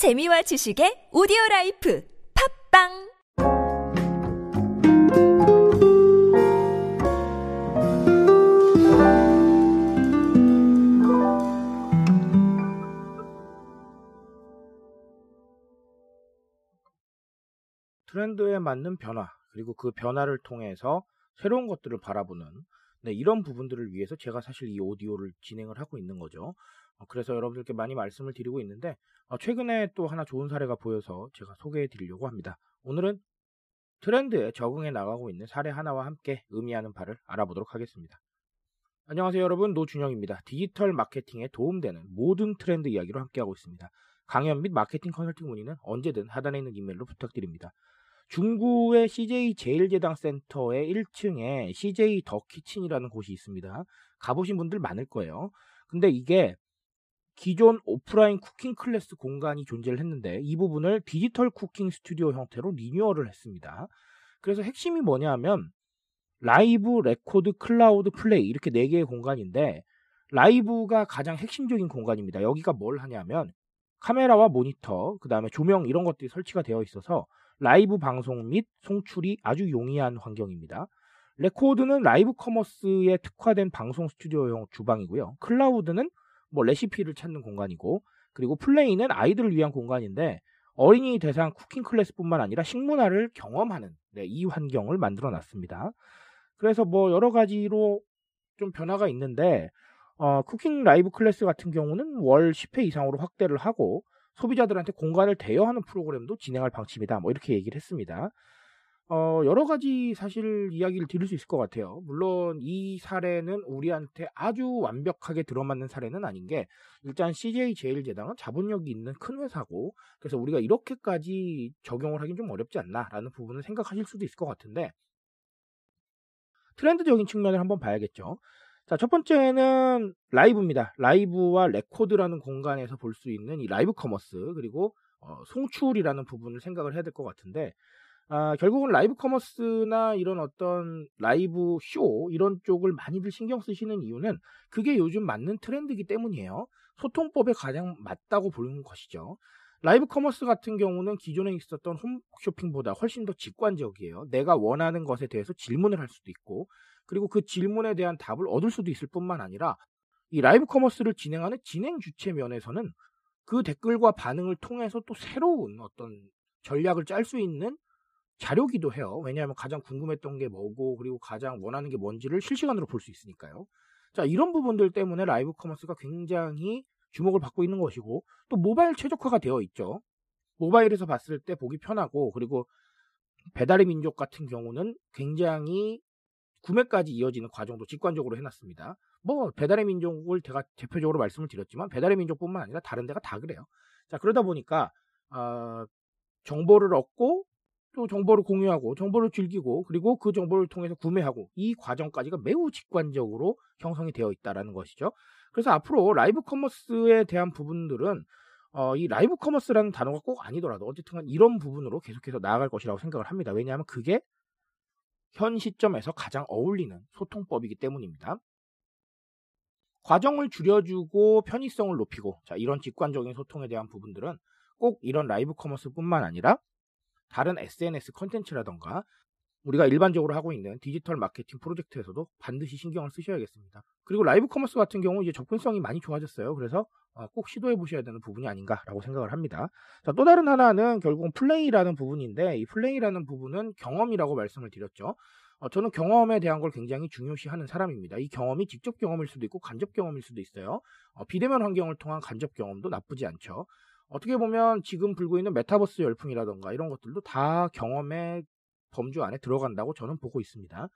재미와 지식의 오디오 라이프 팝빵 트렌드에 맞는 변화 그리고 그 변화를 통해서 새로운 것들을 바라보는 네, 이런 부분들을 위해서 제가 사실 이 오디오를 진행을 하고 있는 거죠. 어, 그래서 여러분들께 많이 말씀을 드리고 있는데 어, 최근에 또 하나 좋은 사례가 보여서 제가 소개해 드리려고 합니다. 오늘은 트렌드에 적응해 나가고 있는 사례 하나와 함께 의미하는 바를 알아보도록 하겠습니다. 안녕하세요 여러분 노준영입니다. 디지털 마케팅에 도움되는 모든 트렌드 이야기로 함께하고 있습니다. 강연 및 마케팅 컨설팅 문의는 언제든 하단에 있는 이메일로 부탁드립니다. 중구의 CJ 제일제당 센터의 1층에 CJ 더 키친이라는 곳이 있습니다. 가보신 분들 많을 거예요. 근데 이게 기존 오프라인 cooking class 공간이 존재를 했는데 이 부분을 디지털 cooking 스튜디오 형태로 리뉴얼을 했습니다. 그래서 핵심이 뭐냐 하면 라이브, 레코드, 클라우드, 플레이 이렇게 네 개의 공간인데 라이브가 가장 핵심적인 공간입니다. 여기가 뭘 하냐면 카메라와 모니터, 그 다음에 조명 이런 것들이 설치가 되어 있어서 라이브 방송 및 송출이 아주 용이한 환경입니다. 레코드는 live commerce에 특화된 방송 스튜디오용 주방이고요. 클라우드는 뭐 레시피를 찾는 공간이고 그리고 플레이는 아이들을 위한 공간인데 어린이 대상 cooking class뿐만 아니라 식문화를 경험하는 네, 이 환경을 만들어 놨습니다. 그래서 뭐 여러 가지로 좀 변화가 있는데 어, cooking live class 같은 경우는 월 10회 이상으로 확대를 하고 소비자들한테 공간을 대여하는 프로그램도 진행할 방침이다. 뭐 이렇게 얘기를 했습니다. 어, 여러 가지 사실 이야기를 드릴 수 있을 것 같아요. 물론 이 사례는 우리한테 아주 완벽하게 들어맞는 사례는 아닌 게 일단 CJ 제일제당은 자본력이 있는 큰 회사고 그래서 우리가 이렇게까지 적용을 하긴 좀 어렵지 않나라는 부분을 생각하실 수도 있을 것 같은데 트렌드적인 측면을 한번 봐야겠죠. 자, 첫 번째는 라이브입니다. 라이브와 레코드라는 공간에서 볼 수 있는 이 라이브 커머스 그리고 어, 송출이라는 부분을 생각을 해야 될 것 같은데 아, 결국은 라이브 커머스나 이런 어떤 라이브 쇼 이런 쪽을 많이들 신경 쓰시는 이유는 그게 요즘 맞는 트렌드이기 때문이에요. 소통법에 가장 맞다고 보는 것이죠. 라이브 커머스 같은 경우는 기존에 있었던 홈쇼핑보다 훨씬 더 직관적이에요. 내가 원하는 것에 대해서 질문을 할 수도 있고 그리고 그 질문에 대한 답을 얻을 수도 있을 뿐만 아니라 이 라이브 커머스를 진행하는 진행 주체 면에서는 그 댓글과 반응을 통해서 또 새로운 어떤 전략을 짤 수 있는 자료기도 해요. 왜냐하면 가장 궁금했던 게 뭐고 그리고 가장 원하는 게 뭔지를 실시간으로 볼 수 있으니까요. 자, 이런 부분들 때문에 라이브 커머스가 굉장히 주목을 받고 있는 것이고 또 모바일 최적화가 되어 있죠. 모바일에서 봤을 때 보기 편하고 그리고 배달의 민족 같은 경우는 굉장히 구매까지 이어지는 과정도 직관적으로 해놨습니다. 뭐 배달의 민족을 제가 대표적으로 말씀을 드렸지만 배달의 민족뿐만 아니라 다른 데가 다 그래요. 자 그러다 보니까 어, 정보를 얻고 또 정보를 공유하고 정보를 즐기고 그리고 그 정보를 통해서 구매하고 이 과정까지가 매우 직관적으로 형성이 되어 있다라는 것이죠. 그래서 앞으로 라이브 커머스에 대한 부분들은 어, 이 라이브 커머스라는 단어가 꼭 아니더라도 어쨌든 이런 부분으로 계속해서 나아갈 것이라고 생각을 합니다. 왜냐하면 그게 현 시점에서 가장 어울리는 소통법이기 때문입니다. 과정을 줄여주고 편의성을 높이고 자, 이런 직관적인 소통에 대한 부분들은 꼭 이런 라이브 커머스뿐만 아니라 다른 SNS 컨텐츠라던가 우리가 일반적으로 하고 있는 디지털 마케팅 프로젝트에서도 반드시 신경을 쓰셔야겠습니다. 그리고 라이브 커머스 같은 경우 이제 접근성이 많이 좋아졌어요. 그래서 어, 꼭 시도해 보셔야 되는 부분이 아닌가라고 생각을 합니다. 자, 또 다른 하나는 결국은 플레이라는 부분인데 이 플레이라는 부분은 경험이라고 말씀을 드렸죠. 어, 저는 경험에 대한 걸 굉장히 중요시하는 사람입니다. 이 경험이 직접 경험일 수도 있고 간접 경험일 수도 있어요. 어, 비대면 환경을 통한 간접 경험도 나쁘지 않죠. 어떻게 보면 지금 불고 있는 메타버스 열풍이라던가 이런 것들도 다 경험의 범주 안에 들어간다고 저는 보고 있습니다.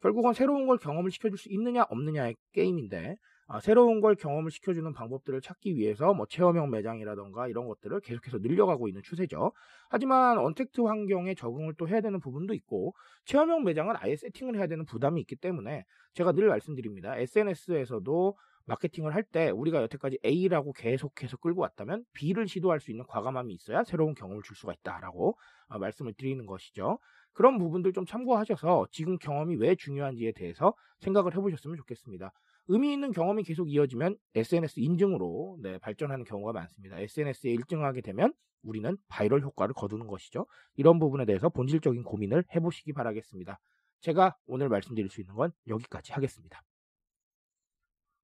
결국은 새로운 걸 경험을 시켜줄 수 있느냐 없느냐의 게임인데 아, 새로운 걸 경험을 시켜주는 방법들을 찾기 위해서 뭐 체험형 매장이라던가 이런 것들을 계속해서 늘려가고 있는 추세죠. 하지만 언택트 환경에 적응을 또 해야 되는 부분도 있고 체험형 매장은 아예 세팅을 해야 되는 부담이 있기 때문에 제가 늘 말씀드립니다. SNS에서도 마케팅을 할 때 우리가 여태까지 A라고 계속해서 끌고 왔다면 B를 시도할 수 있는 과감함이 있어야 새로운 경험을 줄 수가 있다라고 어, 말씀을 드리는 것이죠. 그런 부분들 좀 참고하셔서 지금 경험이 왜 중요한지에 대해서 생각을 해보셨으면 좋겠습니다. 의미 있는 경험이 계속 이어지면 SNS 인증으로 네, 발전하는 경우가 많습니다. SNS에 일증하게 되면 우리는 바이럴 효과를 거두는 것이죠. 이런 부분에 대해서 본질적인 고민을 해보시기 바라겠습니다. 제가 오늘 말씀드릴 수 있는 건 여기까지 하겠습니다.